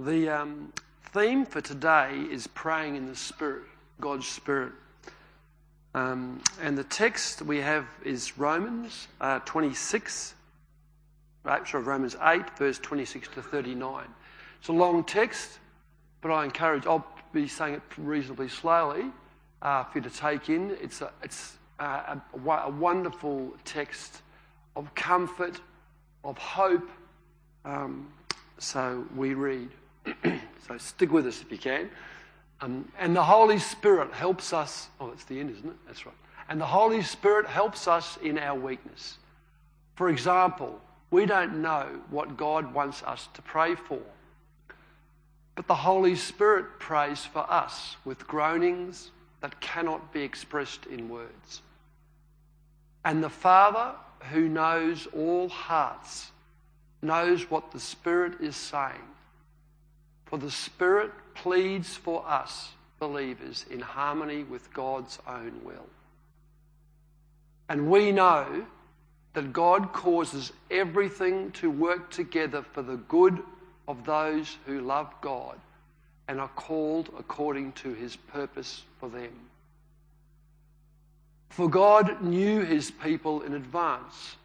The um, theme for today is praying in the Spirit, God's Spirit. Um, and the text we have is Romans uh, 26, right, sorry, Romans 8, verse 26 to 39. It's a long text, but I encourage, I'll be saying it reasonably slowly uh, for you to take in. It's, a, it's a, a, a wonderful text of comfort, of hope. Um, so we read. so stick with us if you can. Um, and the Holy Spirit helps us. Oh, it's the end, isn't it? That's right. And the Holy Spirit helps us in our weakness. For example, we don't know what God wants us to pray for. But the Holy Spirit prays for us with groanings that cannot be expressed in words. And the Father, who knows all hearts, knows what the Spirit is saying for the Spirit pleads for us, believers, in harmony with God's own will. And we know that God causes everything to work together for the good of those who love God and are called according to his purpose for them. For God knew his people in advance,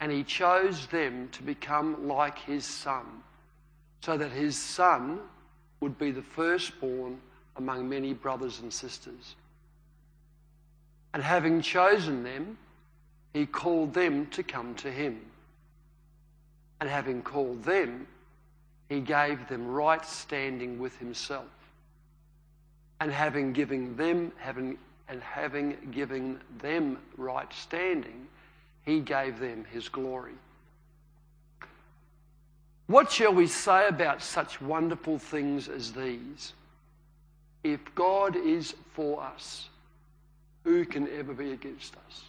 and he chose them to become like his Son so that his son would be the firstborn among many brothers and sisters. And having chosen them, he called them to come to him. And having called them, he gave them right standing with himself. And having given them, having, and having given them right standing, he gave them his glory. What shall we say about such wonderful things as these? If God is for us, who can ever be against us?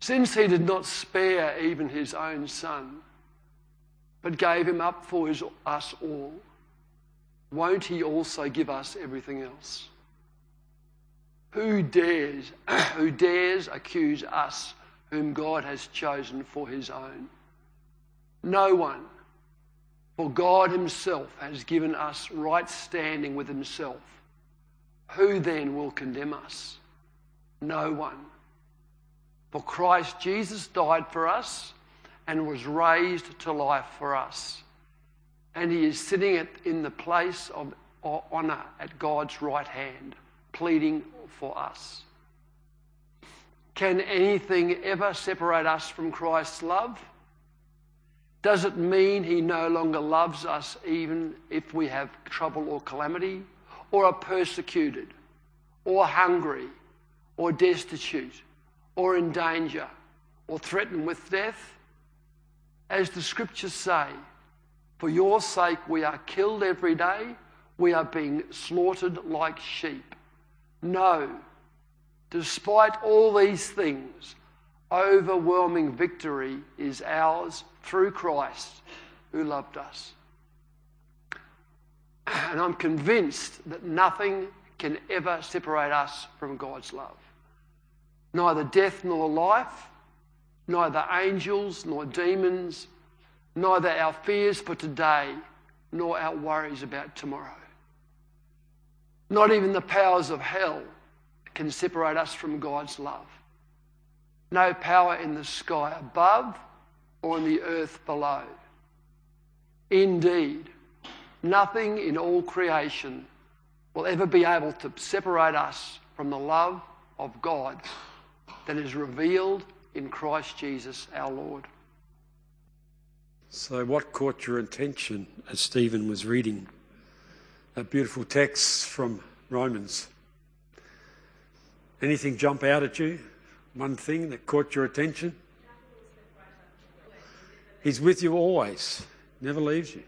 Since he did not spare even his own son, but gave him up for his, us all, won't he also give us everything else? Who dares, who dares accuse us whom God has chosen for his own. No one. For God himself has given us right standing with himself. Who then will condemn us? No one. For Christ Jesus died for us and was raised to life for us. And he is sitting in the place of honour at God's right hand, pleading for us. Can anything ever separate us from Christ's love? Does it mean he no longer loves us even if we have trouble or calamity, or are persecuted, or hungry, or destitute, or in danger, or threatened with death? As the scriptures say, for your sake we are killed every day, we are being slaughtered like sheep. No, Despite all these things, overwhelming victory is ours through Christ who loved us. And I'm convinced that nothing can ever separate us from God's love. Neither death nor life, neither angels nor demons, neither our fears for today nor our worries about tomorrow. Not even the powers of hell can separate us from God's love. No power in the sky above or in the earth below. Indeed, nothing in all creation will ever be able to separate us from the love of God that is revealed in Christ Jesus our Lord. So, what caught your attention as Stephen was reading that beautiful text from Romans? Anything jump out at you? One thing that caught your attention? He's with you always, never leaves you.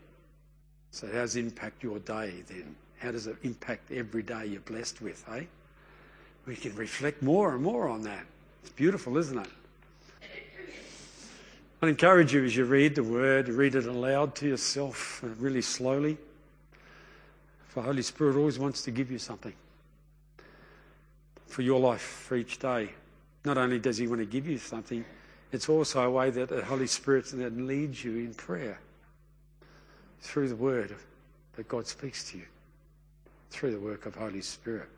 So, how does it impact your day then? How does it impact every day you're blessed with, eh? We can reflect more and more on that. It's beautiful, isn't it? I encourage you as you read the word, read it aloud to yourself uh, really slowly. For Holy Spirit always wants to give you something for your life for each day. Not only does He want to give you something, it's also a way that the Holy Spirit then leads you in prayer through the word that God speaks to you, through the work of Holy Spirit.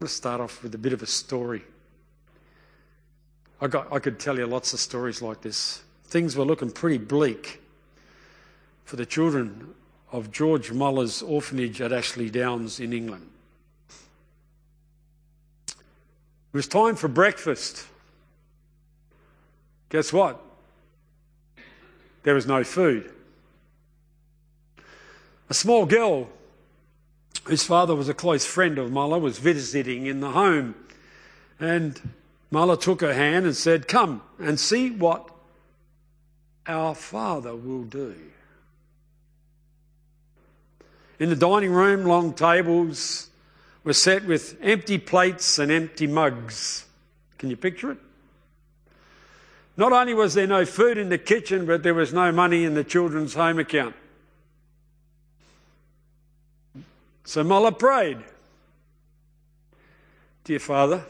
Let's start off with a bit of a story. I, got, I could tell you lots of stories like this. Things were looking pretty bleak for the children of George Muller's orphanage at Ashley Downs in England. It was time for breakfast. Guess what? There was no food. A small girl whose father was a close friend of Muller was visiting in the home. And Muller took her hand and said, Come and see what our father will do. In the dining room, long tables were set with empty plates and empty mugs. Can you picture it? Not only was there no food in the kitchen, but there was no money in the children's home account. So Muller prayed Dear Father,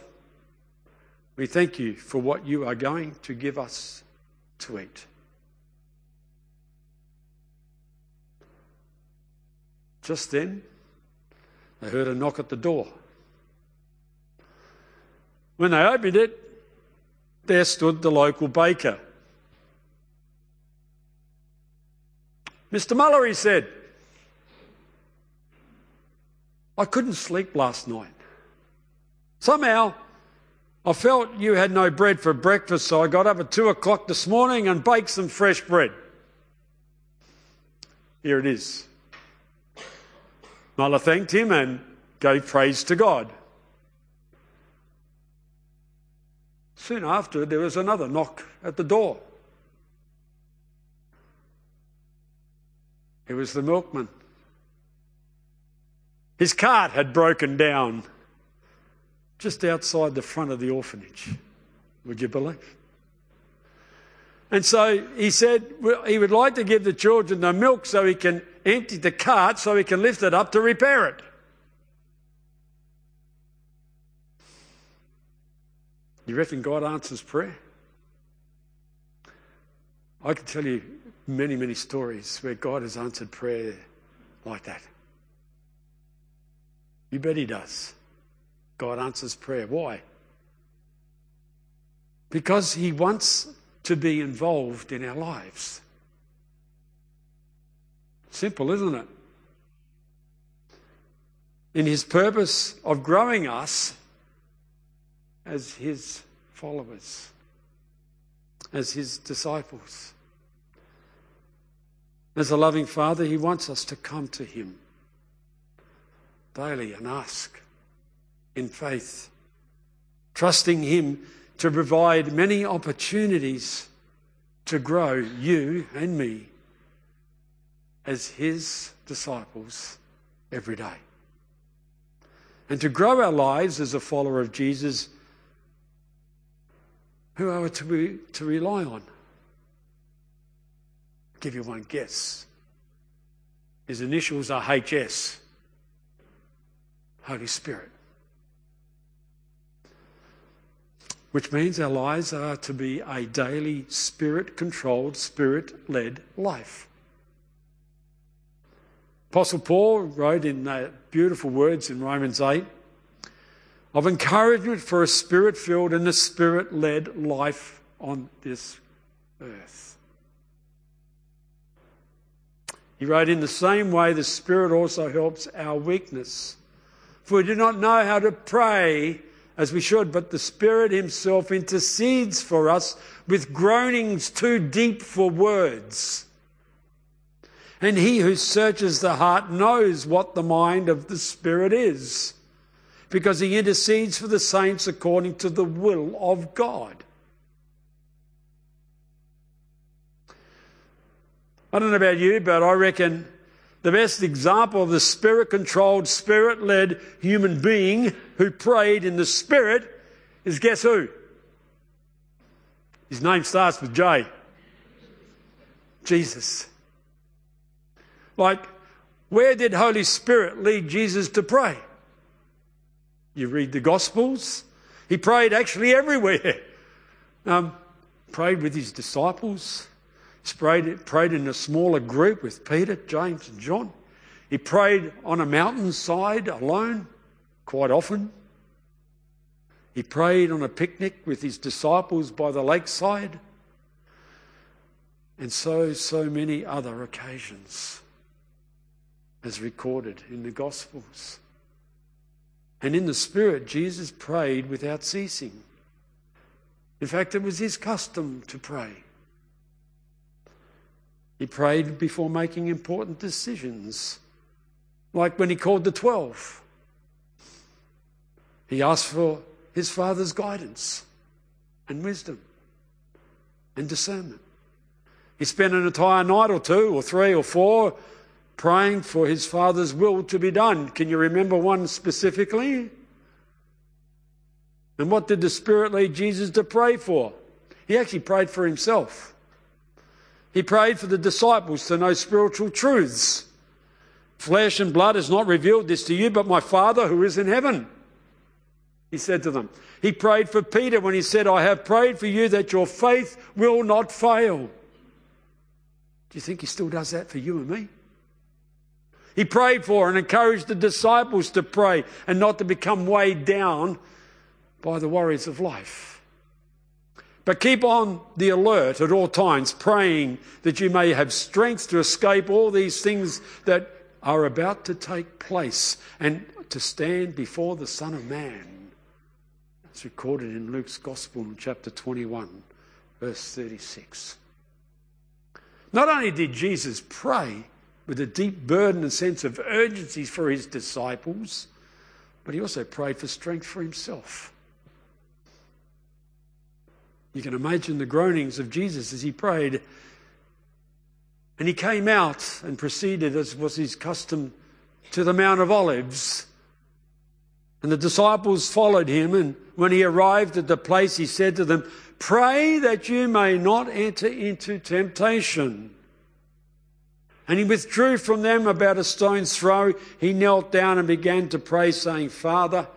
we thank you for what you are going to give us to eat. Just then, heard a knock at the door. When they opened it, there stood the local baker. Mr. Muller, he said, I couldn't sleep last night. Somehow, I felt you had no bread for breakfast, so I got up at two o'clock this morning and baked some fresh bread. Here it is. Muller thanked him and gave praise to God. Soon after, there was another knock at the door. It was the milkman. His cart had broken down just outside the front of the orphanage. Would you believe? And so he said he would like to give the children the milk so he can empty the cart so he can lift it up to repair it. You reckon God answers prayer? I can tell you many, many stories where God has answered prayer like that. You bet He does. God answers prayer. Why? Because He wants to be involved in our lives. Simple, isn't it? In His purpose of growing us as His followers, as His disciples. As a loving Father, He wants us to come to Him daily and ask in faith, trusting Him to provide many opportunities to grow you and me as His disciples every day. And to grow our lives as a follower of Jesus, who are we to, be, to rely on? I'll give you one guess. His initials are HS. Holy Spirit. Which means our lives are to be a daily spirit controlled, spirit led life. Apostle Paul wrote in uh, beautiful words in Romans 8 of encouragement for a spirit filled and a spirit led life on this earth. He wrote, In the same way, the Spirit also helps our weakness. For we do not know how to pray as we should, but the Spirit Himself intercedes for us with groanings too deep for words. And He who searches the heart knows what the mind of the Spirit is, because He intercedes for the saints according to the will of God. I don't know about you, but I reckon the best example of the spirit controlled, spirit led human being who prayed in the spirit is guess who? His name starts with J. Jesus. Like, where did Holy Spirit lead Jesus to pray? You read the Gospels. He prayed actually everywhere. Um, prayed with his disciples, prayed, prayed in a smaller group with Peter, James, and John. He prayed on a mountainside alone quite often. He prayed on a picnic with his disciples by the lakeside. And so, so many other occasions as recorded in the Gospels. And in the Spirit, Jesus prayed without ceasing. In fact, it was his custom to pray. He prayed before making important decisions, like when he called the twelve. He asked for his Father's guidance and wisdom and discernment. He spent an entire night or two or three or four praying for his Father's will to be done. Can you remember one specifically? And what did the Spirit lead Jesus to pray for? He actually prayed for himself. He prayed for the disciples to know spiritual truths. Flesh and blood has not revealed this to you, but my Father who is in heaven. He said to them. He prayed for Peter when he said, I have prayed for you that your faith will not fail. Do you think he still does that for you and me? He prayed for and encouraged the disciples to pray and not to become weighed down by the worries of life. But keep on the alert at all times, praying that you may have strength to escape all these things that are about to take place and to stand before the Son of Man. It's recorded in Luke's Gospel in chapter 21, verse 36. Not only did Jesus pray, with a deep burden and sense of urgency for his disciples, but he also prayed for strength for himself. You can imagine the groanings of Jesus as he prayed. And he came out and proceeded, as was his custom, to the Mount of Olives. And the disciples followed him. And when he arrived at the place, he said to them, Pray that you may not enter into temptation. And he withdrew from them about a stone's throw. He knelt down and began to pray, saying, Father,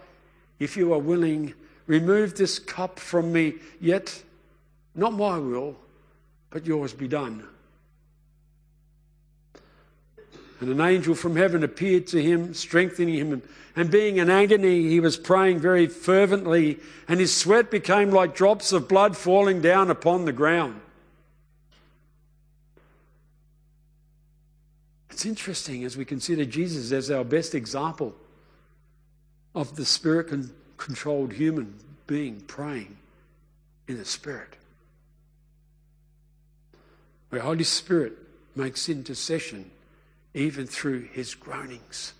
if you are willing, remove this cup from me, yet not my will, but yours be done. And an angel from heaven appeared to him, strengthening him. And being in agony, he was praying very fervently, and his sweat became like drops of blood falling down upon the ground. It's interesting as we consider Jesus as our best example of the spirit controlled human being praying in the Spirit. Where Holy Spirit makes intercession even through his groanings.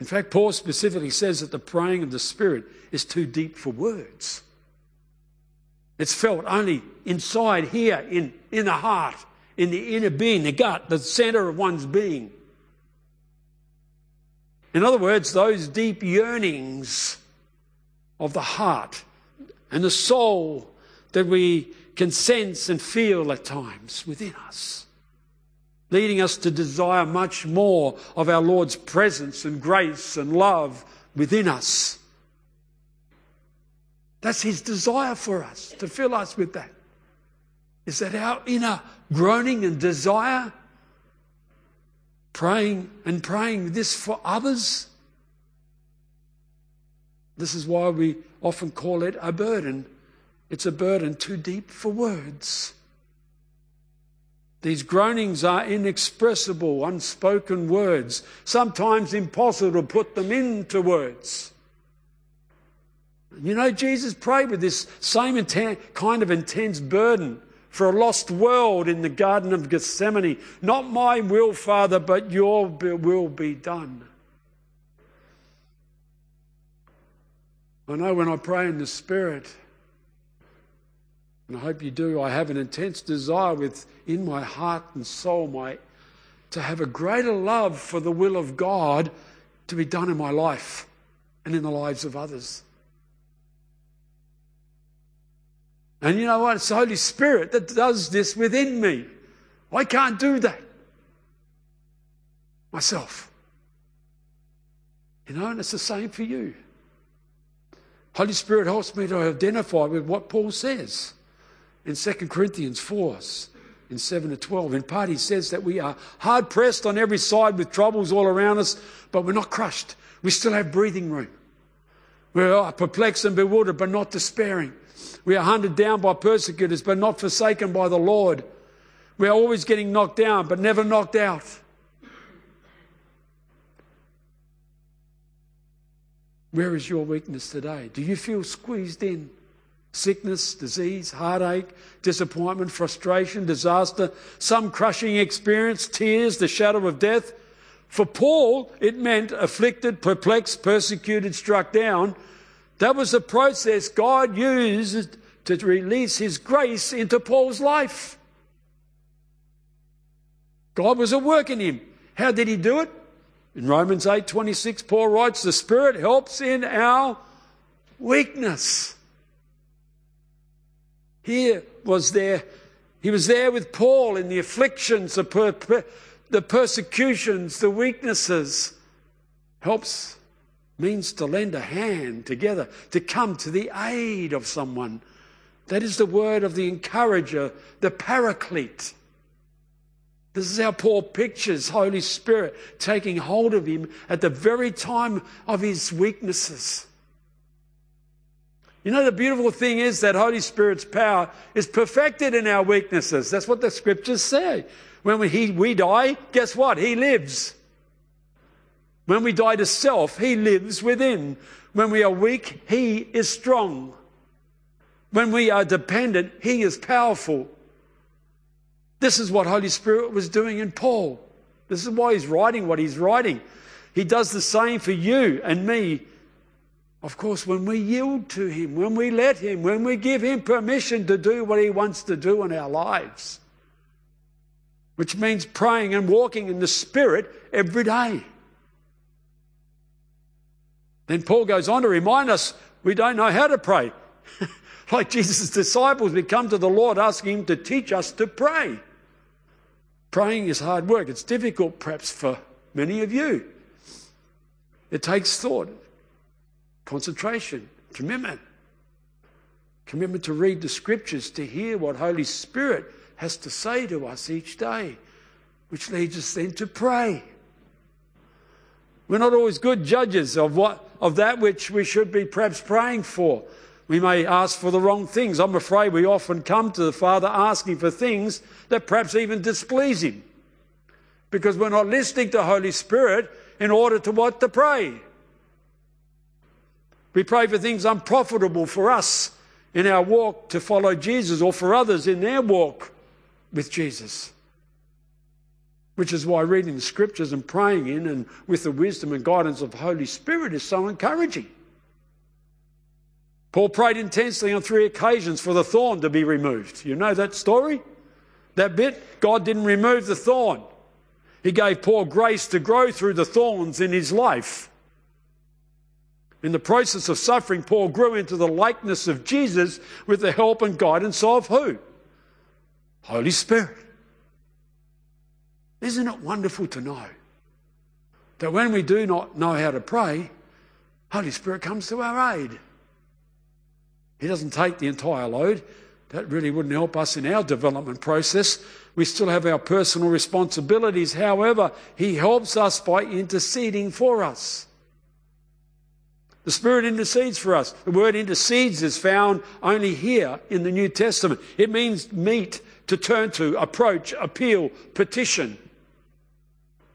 In fact, Paul specifically says that the praying of the Spirit is too deep for words. It's felt only inside here in, in the heart in the inner being, the gut, the center of one's being. In other words, those deep yearnings of the heart and the soul that we can sense and feel at times within us, leading us to desire much more of our Lord's presence and grace and love within us. That's His desire for us, to fill us with that. Is that our inner groaning and desire? Praying and praying this for others? This is why we often call it a burden. It's a burden too deep for words. These groanings are inexpressible, unspoken words, sometimes impossible to put them into words. You know, Jesus prayed with this same kind of intense burden for a lost world in the Garden of Gethsemane. Not my will, Father, but your will be done. I know when I pray in the Spirit, and I hope you do, I have an intense desire within my heart and soul my, to have a greater love for the will of God to be done in my life and in the lives of others. And you know what? It's the Holy Spirit that does this within me. I can't do that myself. You know, and it's the same for you. Holy Spirit helps me to identify with what Paul says in 2 Corinthians 4, in 7 to 12. In part, he says that we are hard pressed on every side with troubles all around us, but we're not crushed. We still have breathing room. We are perplexed and bewildered, but not despairing. We are hunted down by persecutors, but not forsaken by the Lord. We are always getting knocked down, but never knocked out. Where is your weakness today? Do you feel squeezed in? Sickness, disease, heartache, disappointment, frustration, disaster, some crushing experience, tears, the shadow of death. For Paul, it meant afflicted, perplexed, persecuted, struck down. That was the process God used to release His grace into Paul's life. God was at work in him. How did He do it? In Romans 8:26, Paul writes, "The Spirit helps in our weakness." Here was there, he was there with Paul in the afflictions, the, per, the persecutions, the weaknesses. Helps means to lend a hand together, to come to the aid of someone. That is the word of the encourager, the paraclete. This is how Paul pictures Holy Spirit taking hold of him at the very time of his weaknesses. You know, the beautiful thing is that Holy Spirit's power is perfected in our weaknesses. That's what the scriptures say. When we, he, we die, guess what? He lives. When we die to self, He lives within. When we are weak, He is strong. When we are dependent, He is powerful. This is what Holy Spirit was doing in Paul. This is why he's writing what he's writing. He does the same for you and me of course, when we yield to Him, when we let Him, when we give Him permission to do what He wants to do in our lives, which means praying and walking in the Spirit every day. Then Paul goes on to remind us we don't know how to pray. like Jesus' disciples, we come to the Lord asking Him to teach us to pray. Praying is hard work. It's difficult, perhaps, for many of you. It takes thought, concentration, commitment. Commitment to read the scriptures, to hear what Holy Spirit has to say to us each day, which leads us then to pray. We're not always good judges of what of that which we should be perhaps praying for. We may ask for the wrong things. I'm afraid we often come to the Father asking for things that perhaps even displease Him. Because we're not listening to the Holy Spirit in order to what to pray. We pray for things unprofitable for us in our walk to follow Jesus or for others in their walk with Jesus. Which is why reading the scriptures and praying in and with the wisdom and guidance of the Holy Spirit is so encouraging. Paul prayed intensely on three occasions for the thorn to be removed. You know that story? That bit? God didn't remove the thorn. He gave Paul grace to grow through the thorns in his life. In the process of suffering, Paul grew into the likeness of Jesus with the help and guidance of who? Holy Spirit. Isn't it wonderful to know that when we do not know how to pray, Holy Spirit comes to our aid? He doesn't take the entire load. That really wouldn't help us in our development process. We still have our personal responsibilities. However, He helps us by interceding for us. The Spirit intercedes for us. The word intercedes is found only here in the New Testament. It means meet, to turn to, approach, appeal, petition.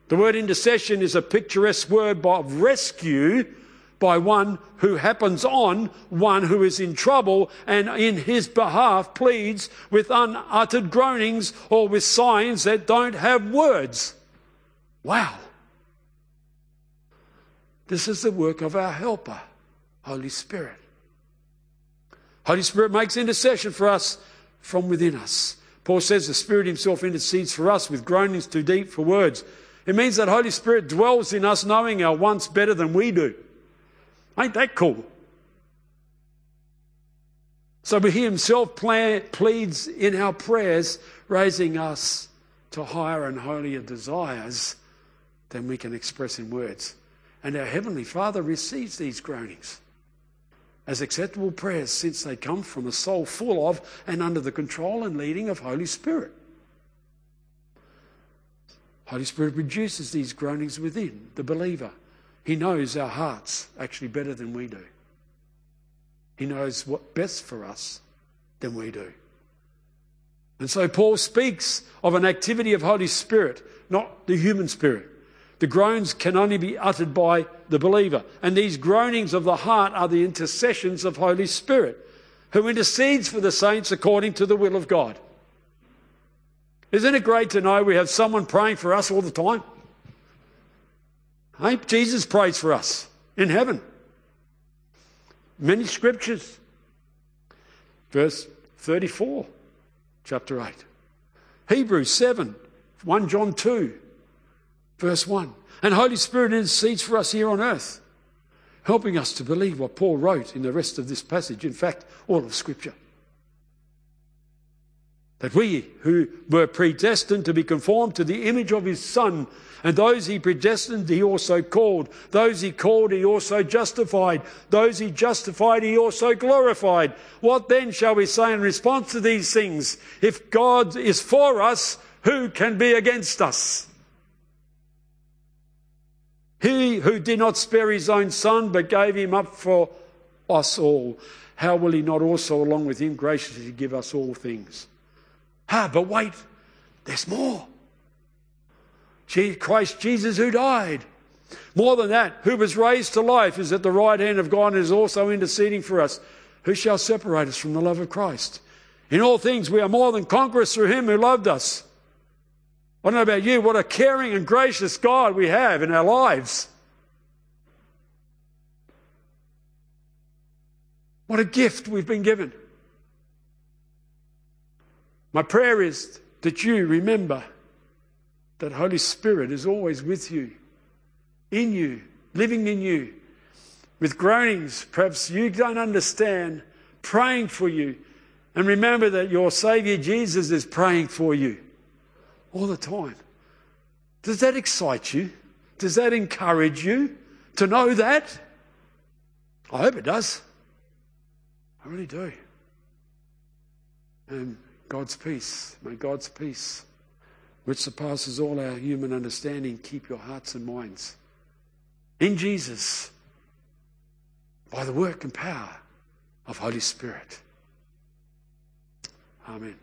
The word intercession is a picturesque word of rescue by one who happens on one who is in trouble and in his behalf pleads with unuttered groanings or with signs that don't have words. Wow. This is the work of our helper, Holy Spirit. Holy Spirit makes intercession for us from within us. Paul says the Spirit Himself intercedes for us with groanings too deep for words. It means that Holy Spirit dwells in us knowing our wants better than we do. Ain't that cool? So He Himself pleads in our prayers, raising us to higher and holier desires than we can express in words. And our Heavenly Father receives these groanings as acceptable prayers since they come from a soul full of and under the control and leading of Holy Spirit. Holy Spirit produces these groanings within the believer. He knows our hearts actually better than we do. He knows what's best for us than we do. And so Paul speaks of an activity of Holy Spirit, not the human spirit. The groans can only be uttered by the believer. And these groanings of the heart are the intercessions of Holy Spirit, who intercedes for the saints according to the will of God. Isn't it great to know we have someone praying for us all the time? Hey, Jesus prays for us in heaven. Many scriptures. Verse 34, chapter 8. Hebrews 7, 1 John 2, verse 1. And Holy Spirit intercedes for us here on earth, helping us to believe what Paul wrote in the rest of this passage. In fact, all of Scripture. That we who were predestined to be conformed to the image of his Son, and those he predestined, he also called. Those he called, he also justified. Those he justified, he also glorified. What then shall we say in response to these things? If God is for us, who can be against us? Who did not spare his own son, but gave him up for us all, how will he not also, along with him, graciously give us all things? Ah, but wait, there's more. Christ Jesus who died. More than that, who was raised to life is at the right hand of God and is also interceding for us. Who shall separate us from the love of Christ? In all things, we are more than conquerors through him who loved us. I don't know about you, what a caring and gracious God we have in our lives. What a gift we've been given. My prayer is that you remember that Holy Spirit is always with you, in you, living in you, with groanings perhaps you don't understand, praying for you. And remember that your Savior Jesus is praying for you all the time. Does that excite you? Does that encourage you to know that? I hope it does. I really do. And God's peace, may God's peace, which surpasses all our human understanding, keep your hearts and minds in Jesus by the work and power of Holy Spirit. Amen.